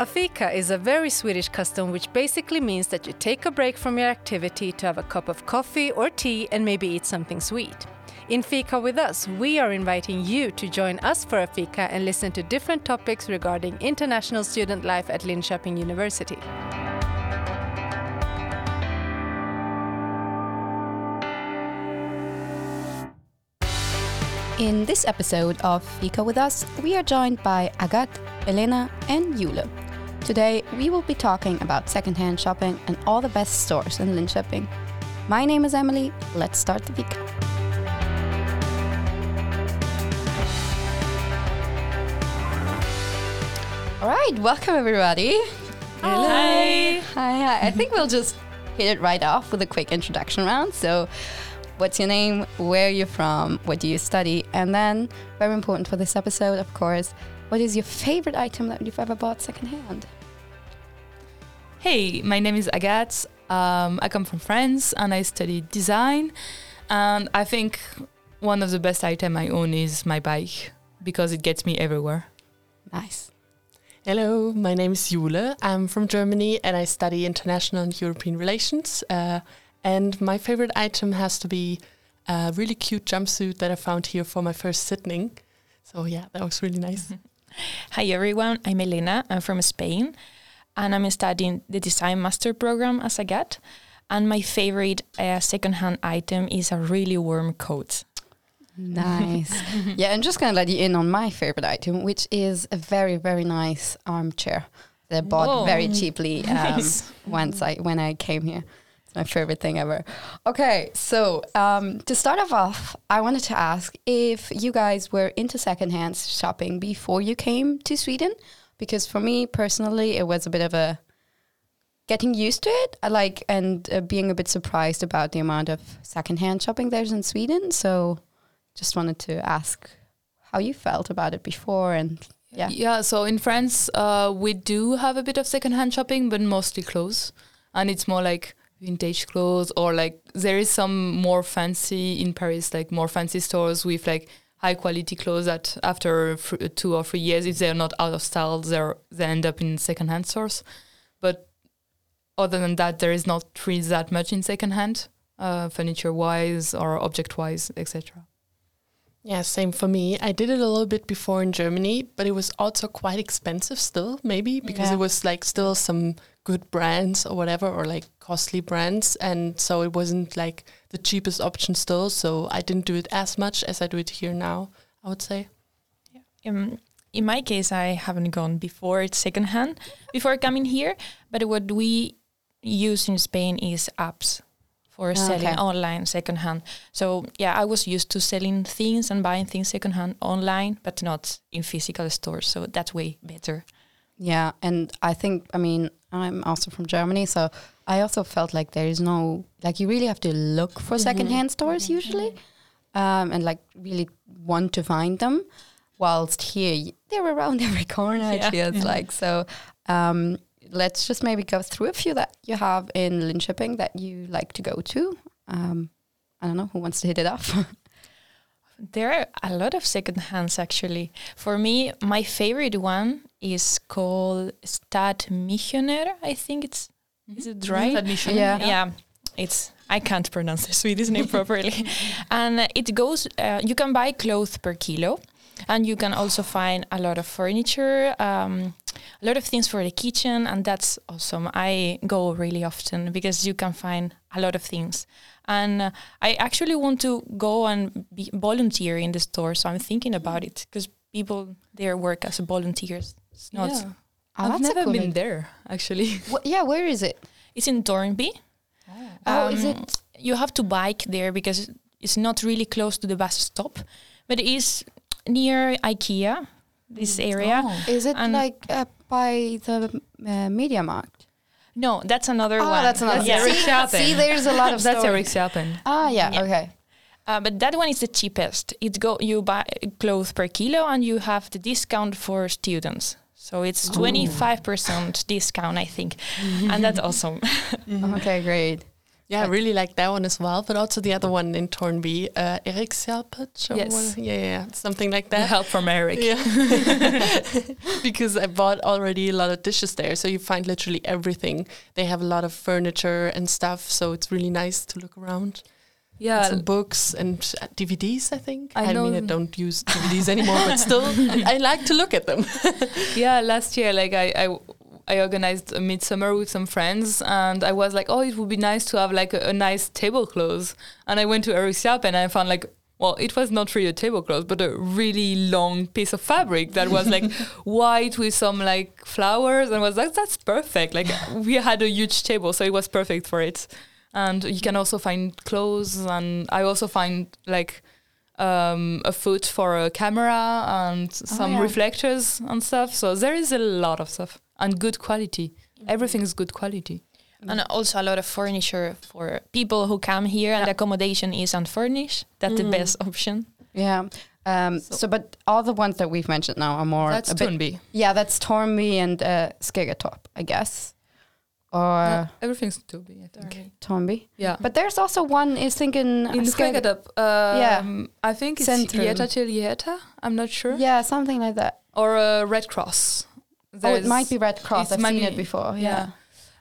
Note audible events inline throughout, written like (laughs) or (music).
A fika is a very Swedish custom which basically means that you take a break from your activity to have a cup of coffee or tea and maybe eat something sweet. In Fika with us, we are inviting you to join us for a fika and listen to different topics regarding international student life at Linköping University. In this episode of Fika with Us, we are joined by Agathe, Elena, and Jule. Today, we will be talking about secondhand shopping and all the best stores in Linköping. My name is Emily. Let's start the Fika. All right, welcome everybody. Hi. Hi, hi. I think we'll just hit it right off with a quick introduction round. So, what's your name? Where are you from? What do you study? And then, very important for this episode, of course, what is your favorite item that you've ever bought secondhand? Hey, my name is Agathe. Um, I come from France and I study design. And I think one of the best items I own is my bike because it gets me everywhere. Nice. Hello, my name is Jule. I'm from Germany and I study international and European relations. Uh, and my favorite item has to be a really cute jumpsuit that I found here for my first sitting. So yeah, that was really nice. (laughs) Hi everyone, I'm Elena. I'm from Spain and I'm studying the design master program as Agathe. And my favorite uh, secondhand item is a really warm coat. Nice. (laughs) yeah, I'm just going to let you in on my favorite item, which is a very, very nice armchair that I bought Whoa. very cheaply um, Nice. once I when I came here. It's my favorite thing ever. Okay, so um, to start off, off, I wanted to ask if you guys were into secondhand shopping before you came to Sweden, because for me personally, it was a bit of a getting used to it. I like and uh, being a bit surprised about the amount of secondhand shopping there's in Sweden. So just wanted to ask how you felt about it before and yeah. Yeah, so in France, uh, we do have a bit of secondhand shopping, but mostly clothes. And it's more like vintage clothes or like there is some more fancy in Paris, like more fancy stores with like high quality clothes that after f- two or three years, if they're not out of style, they're, they end up in secondhand stores. But other than that, there is not really that much in secondhand, uh, furniture wise or object wise, etc. yeah, same for me. I did it a little bit before in Germany, but it was also quite expensive still, maybe because Yeah. it was like still some good brands or whatever, or like costly brands. And so it wasn't like the cheapest option still. So I didn't do it as much as I do it here now, I would say. Um, in my case, I haven't gone before it's secondhand before coming here, but what we use in Spain is apps for selling online secondhand. So yeah, I was used to selling things and buying things secondhand online, but not in physical stores. So that way better. Yeah, and I think I mean I'm also from Germany, so I also felt like there is no like you really have to look for secondhand stores usually, um, and like really want to find them. Whilst here they're around (laughs) every corner, it Yeah. (laughs) like. So um, let's just maybe go through a few that you have in Linköping that you like to go to. Um, I don't know who wants to hit it off. (laughs) There are a lot of second hands actually. For me, my favorite one is called Stadsmissionen. I think it's is it right? Admission. Yeah. yeah. It's I can't pronounce the Swedish name (laughs) properly, and it goes. Uh, you can buy clothes per kilo, and you can also find a lot of furniture, um, a lot of things for the kitchen, and that's awesome. I go really often because you can find a lot of things, and uh, I actually want to go and be volunteer in the store. So I'm thinking about it because people there work as volunteers. It's not. Yeah. Oh, I've never cool been idea. there actually. Wh- yeah, where is it? It's in Tornby. Oh, is Um, it? You have to bike there because it's not really close to the bus stop, but it is near IKEA, this area. Oh. Is it and- like uh, by the uh, Media Markt? No, that's another Oh, one. that's another. That's Eric see, Chapin. see, there's a lot of (laughs) That's. Erikshjälpen. Ah, yeah, Yeah. okay. Uh, but that one is the cheapest. It go you buy clothes per kilo and you have the discount for students. So it's twenty five percent discount, I think, (laughs) and that's awesome. (laughs) Okay, great. Yeah, I really like that one as well. But also the other one in Tornby, uh, Erikshjälpen. or Yes. Yeah, yeah, yeah, something like The that. help from Eric. Yeah. (laughs) (laughs) because I bought already a lot of dishes there. So you find literally everything. They have a lot of furniture and stuff. So it's really nice to look around. And Yeah, some books and DVDs, I think. I I, mean, I don't use DVDs anymore, but still, I, (laughs) I like to look at them. yeah. Last year, like I, I, I organized a midsummer with some friends, and I was like, oh, it would be nice to have like a, a nice tablecloth. And I went to Erikshjälp and I found like. Well, it was not really a tablecloth, but a really long piece of fabric that was like (laughs) white with some like flowers, and I was like, "That's perfect!" Like (laughs) we had a huge table, so it was perfect for it. And you can also find clothes, and I also find like um, a foot for a camera and some yeah. reflectors and stuff. So there is a lot of stuff and good quality. Everything is good quality. And also a lot of furniture for people who come here and the accommodation is unfurnished. That's the best option. Yeah. Um, so, but all the ones that we've mentioned now are more That's a bit, Tornby. Yeah, that's Tornby and uh, Skäggetorp, I guess, or Yeah, everything's Tornby, I think. Tornby. Yeah. But there's also one is thinking in Skeg- Skegatup, um, Yeah. I think it's Centrum. Hieta till Hieta. I'm not sure. Yeah, something like that. Or a Red Cross. Oh, it might be Red Cross. I've seen be- it before. Yeah. Yeah.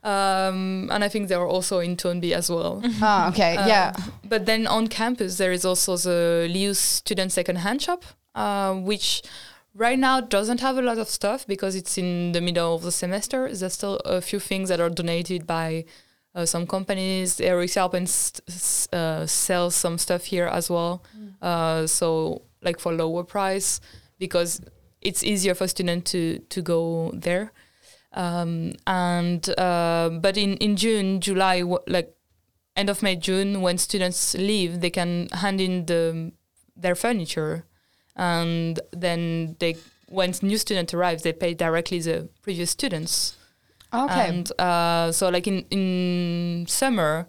Um, and I think they were also in Tornby as well. (laughs) Ah, okay. Um, yeah. But then on campus, there is also the LiU's Student Second-Hand Shop, uh, which right now doesn't have a lot of stuff because it's in the middle of the semester. There's still a few things that are donated by uh, some companies. Erikshjälpen s- s- uh, sells some stuff here as well. Uh, so like for lower price because it's easier for students to, to go there. Um, and uh, but in, in June, July, w- like end of May, June, when students leave, they can hand in the their furniture, and then they when new student arrives, they pay directly the previous students. Okay. And uh, so, like in in summer,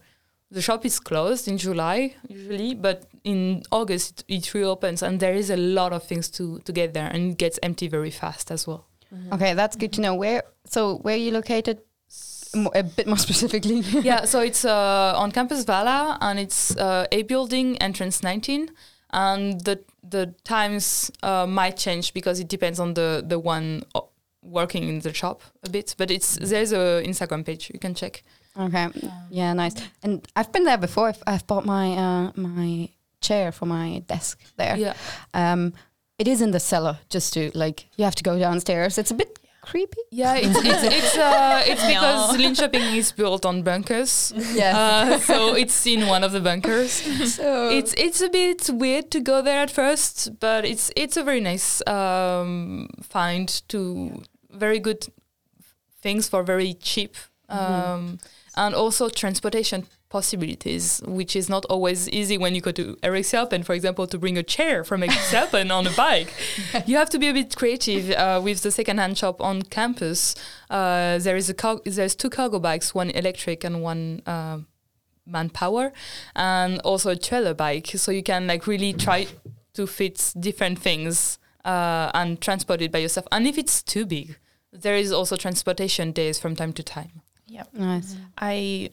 the shop is closed in July usually, but in August it, it reopens, and there is a lot of things to to get there, and it gets empty very fast as well. okay, that's good to know. Where? So where are you located? A bit more (laughs) specifically. yeah, so it's uh, on campus Valla, and it's uh, A building, entrance 19, and the the times uh, might change because it depends on the the one o- working in the shop a bit. But it's there's a Instagram page you can check. Okay. Yeah, nice. And I've been there before. I've, I've bought my uh, my chair for my desk there. Yeah, Um, it is in the cellar. Just to like, you have to go downstairs. It's a bit creepy. yeah, it's it's (laughs) it's, uh, it's because Linköping is built on bunkers. Yes. Uh, so it's in one of the bunkers. (laughs) so it's it's a bit weird to go there at first, but it's it's a very nice um, find to very good things for very cheap, um, and also transportation possibilities, which is not always easy when you go to Erikshjälpen, for example, to bring a chair from Erikshjälpen (laughs) on a bike. You have to be a bit creative uh, with the second-hand shop on campus. Uh, there is a car- there's two cargo bikes, one electric and one. Uh, manpower and also a trailer bike so you can like really try to fit different things uh, and transport it by yourself and if it's too big there is also transportation days from time to time Yeah. nice. I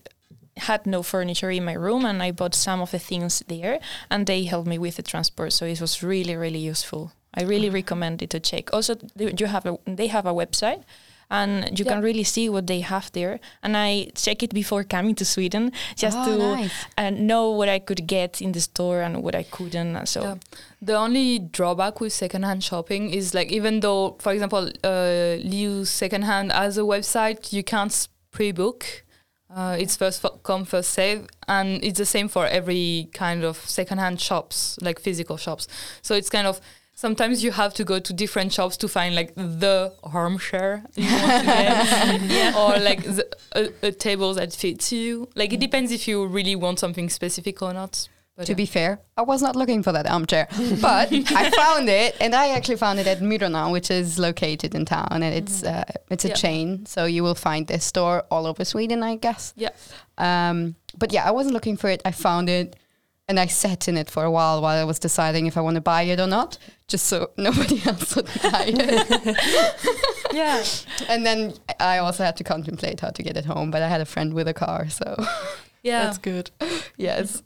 had no furniture in my room and I bought some of the things there and they helped me with the transport so it was really really useful. I really recommend it to check. Also you have a they have a website and you can really see what they have there and I check it before coming to Sweden just Oh, to nice. uh, know what I could get in the store and what I couldn't so Yeah. the only drawback with secondhand shopping is like even though for example uh, LiU secondhand as a website you can't pre-book uh, it's first come first save and it's the same for every kind of secondhand shops like physical shops. So it's kind of sometimes you have to go to different shops to find like the armchair you want to get. (laughs) Or like the, a, a table that fits you. Like it depends if you really want something specific or not but To yeah. be fair, I was not looking for that armchair, (laughs) but I found it, and I actually found it at Myrorna, which is located in town, and it's uh, it's a Yeah. chain, so you will find this store all over Sweden, I guess. yeah Um, but yeah, I wasn't looking for it. I found it, and I sat in it for a while while I was deciding if I want to buy it or not, just so (laughs) nobody else would buy it. (laughs) yeah and then I also had to contemplate how to get it home, but I had a friend with a car, so Yeah. That's good. Yes.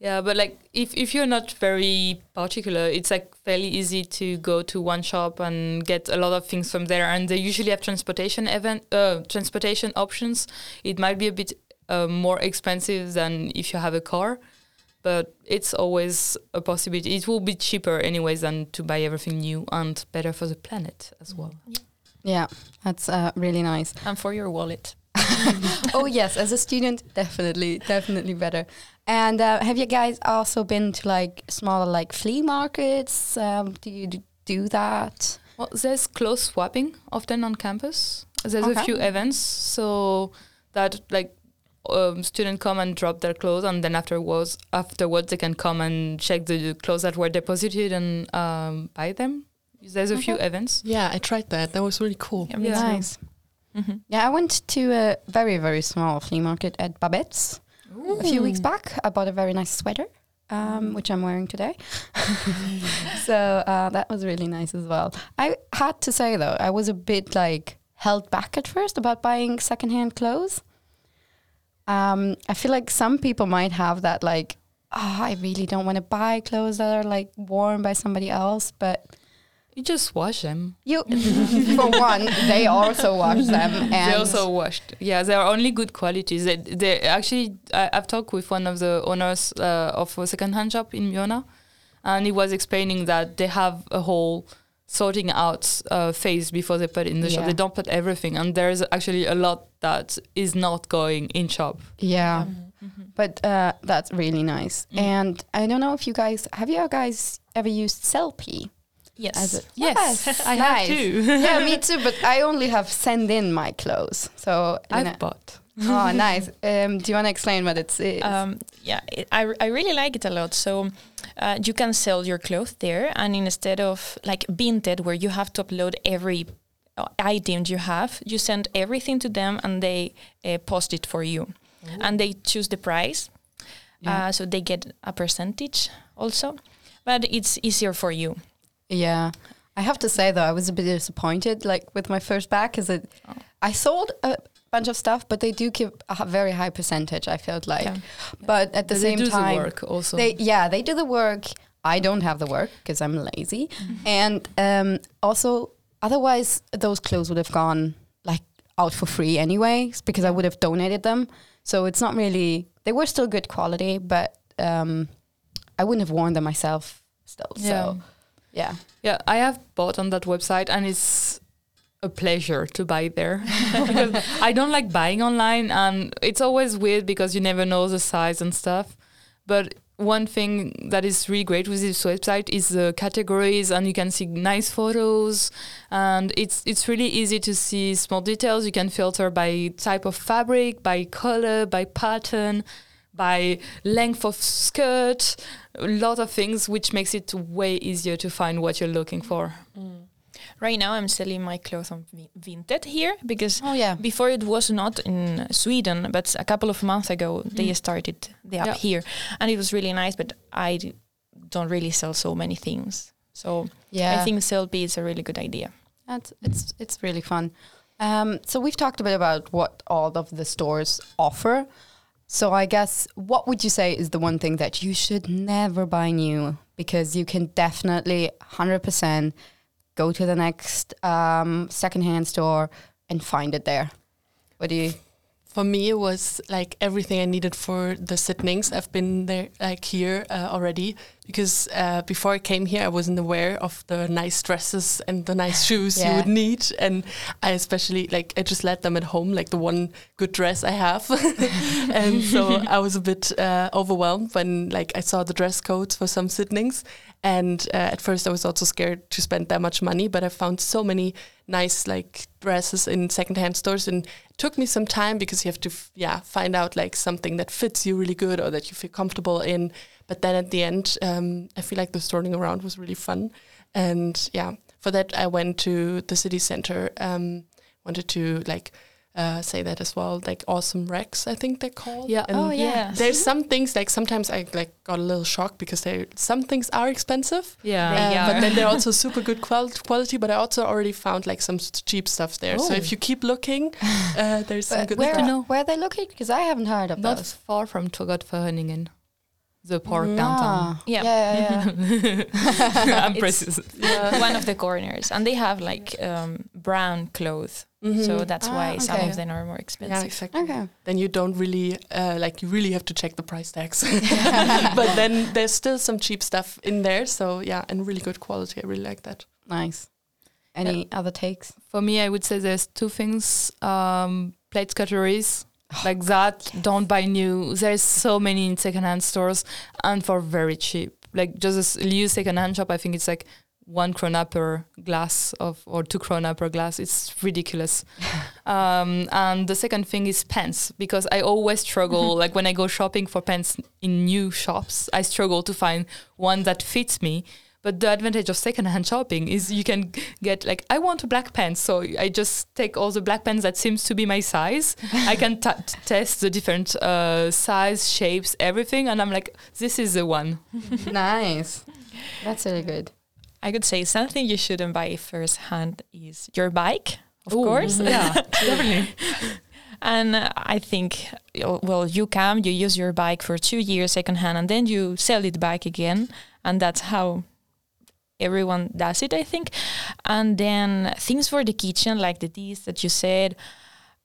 Yeah, but like if if you're not very particular, it's like fairly easy to go to one shop and get a lot of things from there. And they usually have transportation event uh, transportation options. It might be a bit uh, more expensive than if you have a car, but it's always a possibility. It will be cheaper anyways than to buy everything new and better for the planet as well. Yeah, that's uh, really nice. And for your wallet. (laughs) oh yes, as a student, definitely, definitely better. And uh, have you guys also been to like smaller like flea markets? Um, do you do that? Well, there's clothes swapping often on campus. There's Okay. a few events so that like um, students come and drop their clothes, and then afterwards, afterwards they can come and check the clothes that were deposited and um, buy them. There's a few events. Yeah, I tried that. That was really cool. Yeah, Yeah. too. Nice. Mhm. Yeah, I went to a very very small flea market at Babette's a few weeks back. I bought a very nice sweater, um, which I'm wearing today. (laughs) (laughs) so uh, that was really nice as well. I had to say though, I was a bit like held back at first about buying secondhand clothes. Um, I feel like some people might have that like, oh, I really don't want to buy clothes that are like worn by somebody else, but You just wash them. you, (laughs) for one, they also wash them, and they also washed. Yeah, they are only good qualities. They, they actually, I, I've talked with one of the owners uh, of a second-hand shop in Myrorna, and he was explaining that they have a whole sorting out uh, phase before they put it in the shop. They don't put everything, and there's actually a lot that is not going in shop. yeah. But uh, that's really nice. Mm. And I don't know if you guys have you guys ever used Sellpy? Yes. As a, (laughs) Yes, I nice. have too. yeah, me (laughs) too. But I only have send in my clothes. So I've bought. (laughs) oh, nice. Um, do you want to explain what it's? Um, yeah, it, I, I really like it a lot. So uh, you can sell your clothes there, and instead of like Vinted, where you have to upload every uh, item you have, you send everything to them, and they uh, post it for you, and they choose the price. Yeah. Uh, so they get a percentage also, but it's easier for you. Yeah. I have to say though, I was a bit disappointed like with my first bag because it, Oh. I sold a bunch of stuff, but they do give a very high percentage. I felt like, Yeah. but at the But same they do time, the work also. they yeah they do the work. I don't have the work because I'm lazy, and um, also otherwise those clothes would have gone like out for free anyways because I would have donated them. So it's not really they were still good quality, but um, I wouldn't have worn them myself still. Yeah. So yeah. Yeah, I have bought on that website and it's a pleasure to buy there (laughs) because I don't like buying online and it's always weird because you never know the size and stuff. But one thing that is really great with this website is the categories and you can see nice photos and it's it's really easy to see small details. You can filter by type of fabric, by color, by pattern, by length of skirt, a lot of things which makes it way easier to find what you're looking for. Right now, I'm selling my clothes on Vin- Vinted here because Oh yeah. before it was not in Sweden, but a couple of months ago they started the app Yeah. here, and it was really nice. But I d- don't really sell so many things, so Yeah. I think Sellpy is a really good idea. That's it's it's really fun. Um, so we've talked a bit about what all of the stores offer. So I guess what would you say is the one thing that you should never buy new because you can definitely hundred percent go to the next um, secondhand store and find it there. What do you? For me, it was like everything I needed for the sittings. I've been there, like here uh, already, because uh, before I came here, I wasn't aware of the nice dresses and the nice (laughs) shoes you would need. And I especially, like, I just let them at home, like the one good dress I have. (laughs) and so (laughs) I was a bit uh, overwhelmed when, like, I saw the dress codes for some sittings. And uh, at first, I was also scared to spend that much money, but I found so many nice like dresses in secondhand stores, and it took me some time because you have to f- yeah find out like something that fits you really good or that you feel comfortable in. But then at the end, um, I feel like the strolling around was really fun, and yeah, for that I went to the city center. Um, wanted to like uh, say that as well. Like awesome Rex, I think they're called. Yeah. And oh yeah. There's some things like sometimes I like got a little shocked because they some things are expensive, Yeah. Uh, are. but then they're also (laughs) super good qual- quality. But I also already found like some cheap stuff there. So Oh. if you keep looking, (laughs) uh, there's some good where, stuff. know. where are they located? Because I haven't heard of Not those. far from Trädgårdsföreningen, the park Ah, downtown. Yeah. yeah, yeah. (laughs) I'm It's- precise. one of the corners, and they have like um, brown clothes, Mhm. so that's Ah, why some okay. of them are more expensive. yeah, expensive. exactly. okay. Then you don't really uh, like you really have to check the price tags. (laughs) (laughs) but then there's still some cheap stuff in there. So yeah, and really good quality. I really like that. Nice. Any other takes? For me, I would say there's two things: um, plate cutleries. like that, don't buy new. There's so many in secondhand stores, and for very cheap. Like just a used secondhand shop, I think it's like one krona per glass of or two krona per glass. It's ridiculous. (laughs) um, and the second thing is pens because I always struggle. (laughs) like when I go shopping for pens in new shops, I struggle to find one that fits me. But the advantage of secondhand shopping is you can get like I want a black pen, so I just take all the black pens that seems to be my size. I can (laughs) t- test the different uh, size, shapes, everything, and I'm like, this is the one. nice. That's really good. I could say something you shouldn't buy firsthand is your bike, of Ooh, course. yeah, definitely. (laughs) And I think, well, you come, you use your bike for two years secondhand, and then you sell it back again, and that's how everyone does it, I think. And then things for the kitchen, like the teas that you said,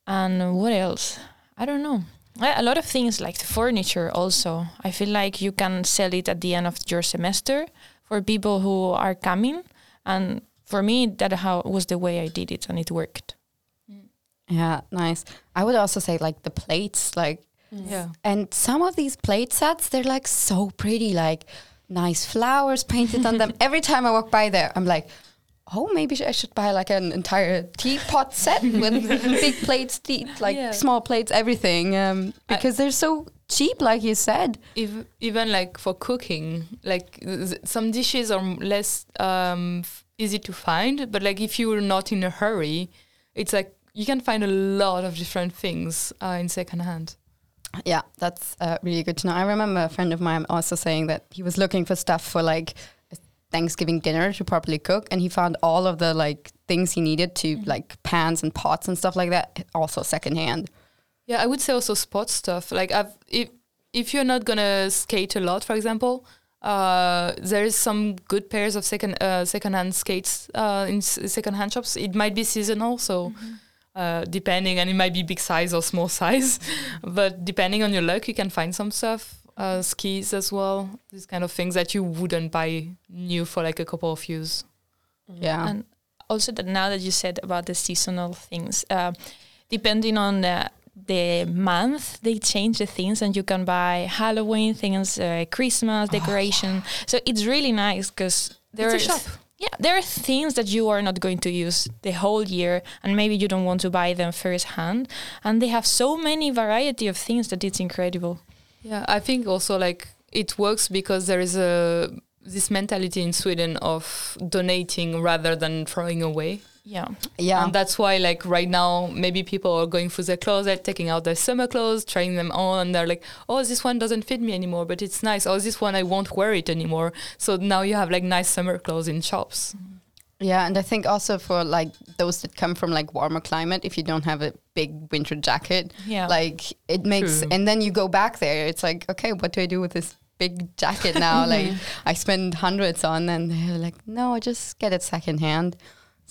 and what else? I don't know. A a lot of things like the furniture also. I feel like you can sell it at the end of your semester for people who are coming, and for me, that how was the way I did it, and it worked. Yeah, nice. I would also say like the plates, like Yeah. and some of these plate sets, they're like so pretty, like nice flowers painted on them. (laughs) Every time I walk by there, I'm like, oh, maybe I should buy like an entire teapot set with (laughs) big plates, tea, like Yeah. small plates, everything, um, because they're so cheap, like you said. Ev- even like for cooking, like some dishes are less um, f- easy to find, but like if you're not in a hurry, it's like you can find a lot of different things uh, in secondhand. Yeah, that's uh, really good to know. I remember a friend of mine also saying that he was looking for stuff for like Thanksgiving dinner to properly cook, and he found all of the like things he needed to like pans and pots and stuff like that also secondhand. Yeah, I would say also sport stuff. Like I've, if if you're not gonna skate a lot, for example, uh, there is some good pairs of second uh, secondhand skates uh, in s- secondhand shops. It might be seasonal, so uh, depending, and it might be big size or small (laughs) size, but depending on your luck, you can find some stuff. Uh, skis as well, these kind of things that you wouldn't buy new for like a couple of years. Yeah, And also that now that you said about the seasonal things, uh, depending on the month, they change the things, and you can buy Halloween things, uh, Christmas decoration. So it's really nice because there It's a are shop. yeah there are things that you are not going to use the whole year, and maybe you don't want to buy them firsthand. And they have so many variety of things that it's incredible. Yeah, I think also like it works because there is a this mentality in Sweden of donating rather than throwing away. Yeah. yeah, And that's why like right now maybe people are going through their closet, taking out their summer clothes, trying them on and they're like, Oh, this one doesn't fit me anymore, but it's nice. Oh, this one I won't wear it anymore. So now you have like nice summer clothes in shops. Mm-hmm. yeah, and I think also for like those that come from like warmer climate, if you don't have a big winter jacket, Yeah. like it makes, True. and then you go back there, it's like, okay, what do I do with this? Big jacket now, (laughs) like I spend hundreds on, and they're like, no, I just get it secondhand.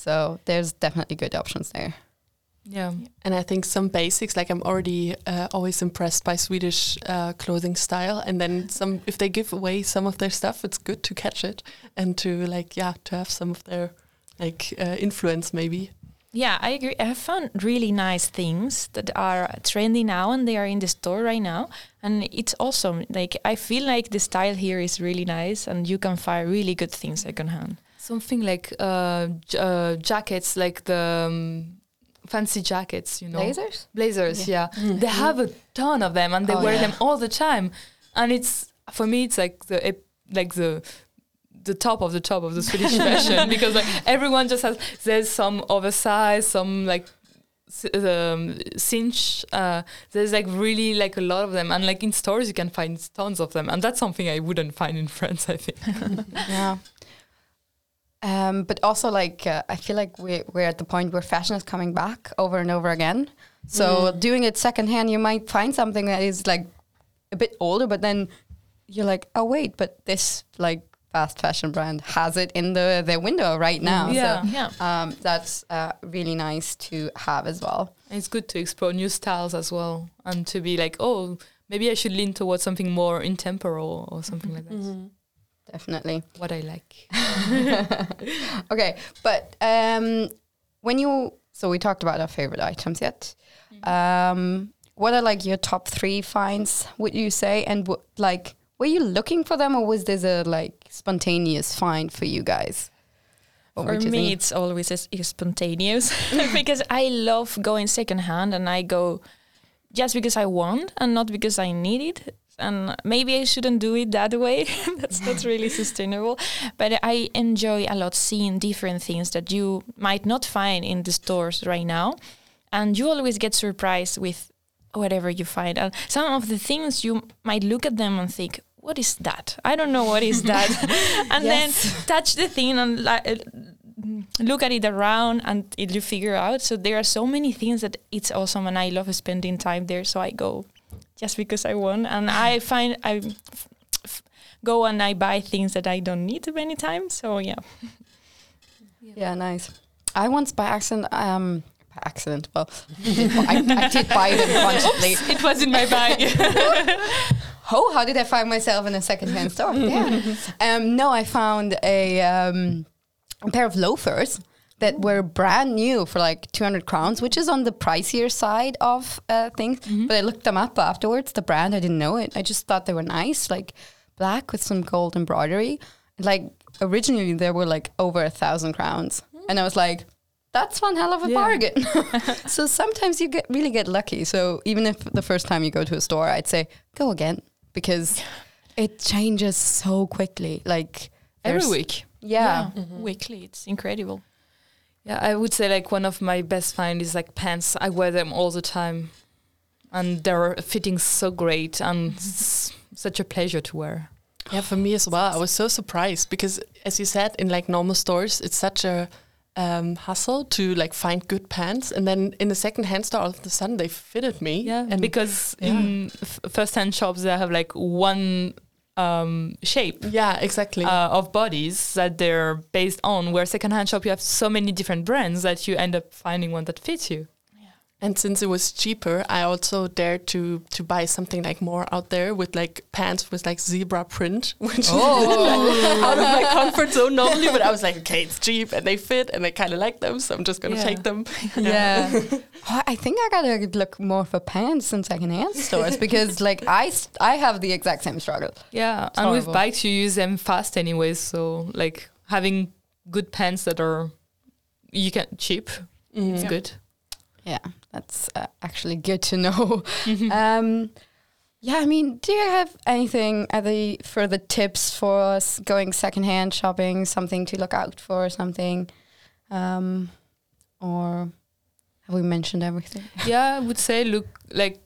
So there's definitely good options there. Yeah. And I think some basics, like I'm already uh, always impressed by Swedish uh, clothing style. And then some, if they give away some of their stuff, it's good to catch it and to like, yeah, to have some of their like uh, influence maybe. Yeah, I agree. I have found really nice things that are trendy now and they are in the store right now. And it's awesome. Like, I feel like the style here is really nice and you can find really good things secondhand. Something like uh, j- uh, jackets, like the um, fancy jackets, you know. Blazers? Blazers, yeah. They have a ton of them and they Oh, wear yeah. them all the time. And it's for me it's like the ep- like the the top of the top of the Swedish (laughs) fashion because like everyone just has there's some oversized, some like s- um, cinch. Uh, there's like really like a lot of them, and like in stores you can find tons of them, and that's something I wouldn't find in France. I think. (laughs) yeah. Um, but also, like, uh, I feel like we're, we're at the point where fashion is coming back over and over again. So, doing it secondhand, you might find something that is like a bit older, but then you're like, oh, wait, but this like fast fashion brand has it in the, their window right now. Yeah. Yeah. Um, that's uh, really nice to have as well. It's good to explore new styles as well, and to be like, oh, maybe I should lean towards something more intemporal or something like that. Definitely. What I like. (laughs) okay, but um, when you so we talked about our favorite items yet. Um, what are like your top three finds? Would you say, and what like were you looking for them, or was this a like spontaneous find for you guys? What For me, think? it's always is, is spontaneous (laughs) (laughs) because I love going secondhand and I go just because I want and not because I need it. And maybe I shouldn't do it that way. (laughs) That's not (laughs) really sustainable. But I enjoy a lot seeing different things that you might not find in the stores right now. And you always get surprised with whatever you find. And some of the things you might look at them and think, what is that? I don't know what is (laughs) that. and then touch the thing and uh, look at it around and it, you figure out. So there are so many things that it's awesome and I love spending time there. So I go just because I want. And I find I f- f- go and I buy things that I don't need many times. So yeah. Yeah, nice. I once by accident, um, by accident, well, (laughs) I, I did buy them consciously. it was in my bag. (laughs) Oh, how did I find myself in a secondhand store? Yeah. (laughs) um, no, I found a, um, a pair of loafers that were brand new for like 200 crowns, which is on the pricier side of uh, things. Mm-hmm. But I looked them up afterwards. The brand, I didn't know it. I just thought they were nice, like black with some gold embroidery. Like originally, they were like over a thousand crowns, mm. and I was like. That's one hell of a Yeah. bargain. (laughs) (laughs) so sometimes you get really get lucky. So even if the first time you go to a store, I'd say go again because (laughs) it changes so quickly. Like Every week. Yeah. Mm-hmm. Weekly, it's incredible. Yeah, I would say like one of my best find is like pants. I wear them all the time, and they're fitting so great and such a pleasure to wear. Yeah, for me as well. I was so surprised because, as you said, in like normal stores, it's such a um, hustle to like find good pants, and then in a second-hand store, all of a sudden they fitted me. Yeah, and because yeah. in f- first-hand shops they have like one um, shape yeah, exactly. uh, of bodies that they're based on. Where second-hand shop you have so many different brands that you end up finding one that fits you. And since it was cheaper, I also dared to to buy something like more out there with like pants with like zebra print, (laughs) which Oh. is (laughs) out of my comfort zone normally. But I was like, okay, it's cheap and they fit and I kind of like them, so I'm just gonna Yeah. take them. (laughs) Yeah. Oh, I think I gotta look more for pants in secondhand stores because, like, I st- I have the exact same struggle. Yeah, It's and with bikes you use them fast anyways. So like having good pants that are you can cheap. Mm-hmm. It's good. Yeah, that's uh, actually good to know. (laughs) (laughs) um, yeah, I mean, do you have anything other further tips for us going secondhand shopping? Something to look out for? Something, um, or have we mentioned everything? yeah, I would say look like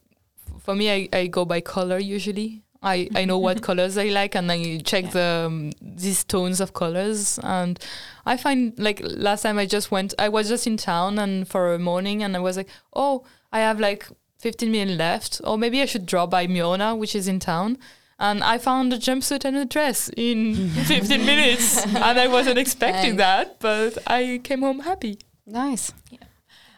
for me, I, I go by color usually. I, I know what (laughs) colors I like and I check the um, these tones of colors. And I find like last time I just went I was just in town and for a morning and I was like oh I have like 15 minutes left. Or maybe I should drop by Myrorna which is in town. And I found a jumpsuit and a dress in (laughs) 15 minutes. And I wasn't expecting Nice. that but I came home happy. Nice.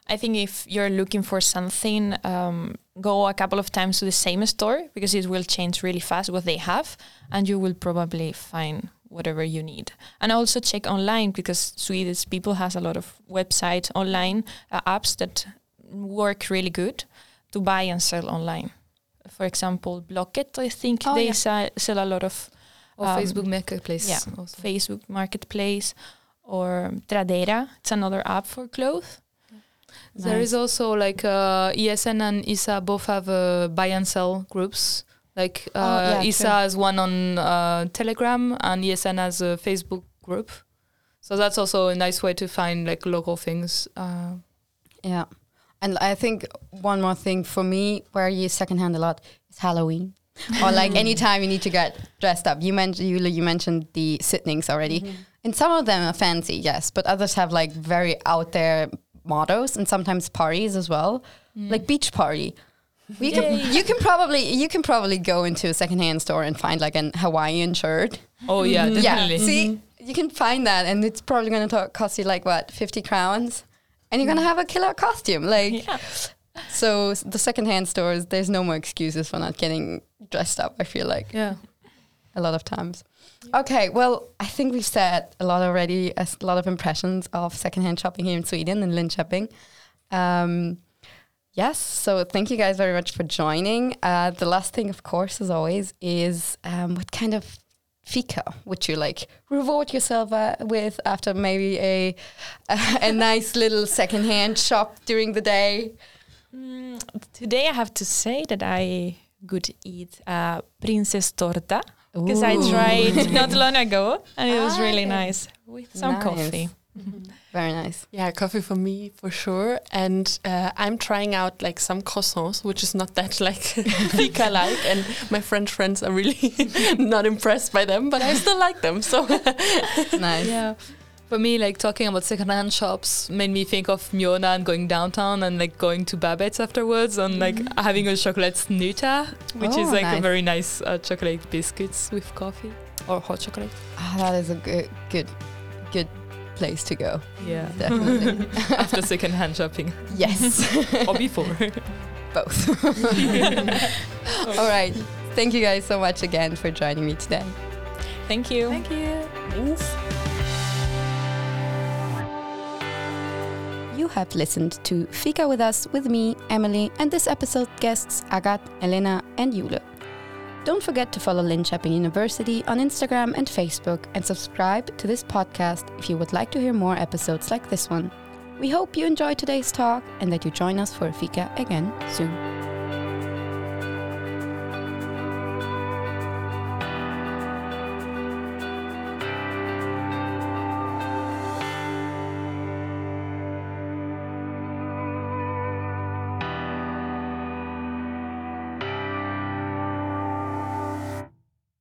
I think if you're looking for something, um, go a couple of times to the same store because it will change really fast what they have, and you will probably find whatever you need. And also check online because Swedish people has a lot of websites online uh, apps that work really good to buy and sell online. For example, Blocket, I think Oh, they yeah. sell, sell a lot of or Um, Facebook Marketplace yeah. also. Facebook Marketplace or Tradera. It's another app for clothes. There is also like uh, ESN and ISA both have uh, buy and sell groups. Like uh, Oh, yeah, ISA true. has one on uh, Telegram and ESN has a Facebook group. So that's also a nice way to find like local things. Uh, Yeah. And I think one more thing for me, where you secondhand a lot, is Halloween. (laughs) or like anytime you need to get dressed up. You mentioned you, you mentioned the sittings already, and some of them are fancy, yes, but others have like very out there mottos and sometimes parties as well, mm. like beach party. You can you can probably you can probably go into a secondhand store and find like an Hawaiian shirt. Oh yeah, mm-hmm. Yeah, definitely. see, mm-hmm. you can find that, and it's probably going to cost you like what fifty crowns, and you're going to mm. have a killer costume. Like, Yeah. so the secondhand stores, there's no more excuses for not getting dressed up. I feel like Yeah. a lot of times. Okay, well, I think we've said a lot already, a lot of impressions of secondhand shopping here in Sweden and Linköping. Um, yes, so thank you guys very much for joining. Uh, the last thing, of course, as always, is um, what kind of fika would you like reward yourself uh, with after maybe a, a (laughs) a nice little secondhand shop during the day? Mm, today I have to say that I could eat uh, princess torta because I tried (laughs) not long ago and it was Ah, really nice with some Nice. coffee. (laughs) Very nice. Yeah, coffee for me for sure. And uh, I'm trying out like some croissants, which is not that (laughs) like fika like. And my French friends are really not impressed by them, but I still like them. So it's nice. Yeah. For me, like talking about secondhand shops made me think of Myrorna and going downtown and like going to Babette's afterwards and like having a chocolate snuta, which is Oh, like a very nice uh, chocolate biscuits with coffee or hot chocolate. Ah, that is a good, good, good place to go. Yeah. Definitely. (laughs) After secondhand shopping yes, (laughs) or before. (laughs) both. All right. Thank you guys so much again for joining me today. Thank you. Thank you. Have listened to Fika with Us with me, Emily, and this episode guests Agathe, Elena, and Jule. Don't forget to follow Linköping University on Instagram and Facebook and subscribe to this podcast if you would like to hear more episodes like this one. We hope you enjoyed today's talk and that you join us for Fika again soon.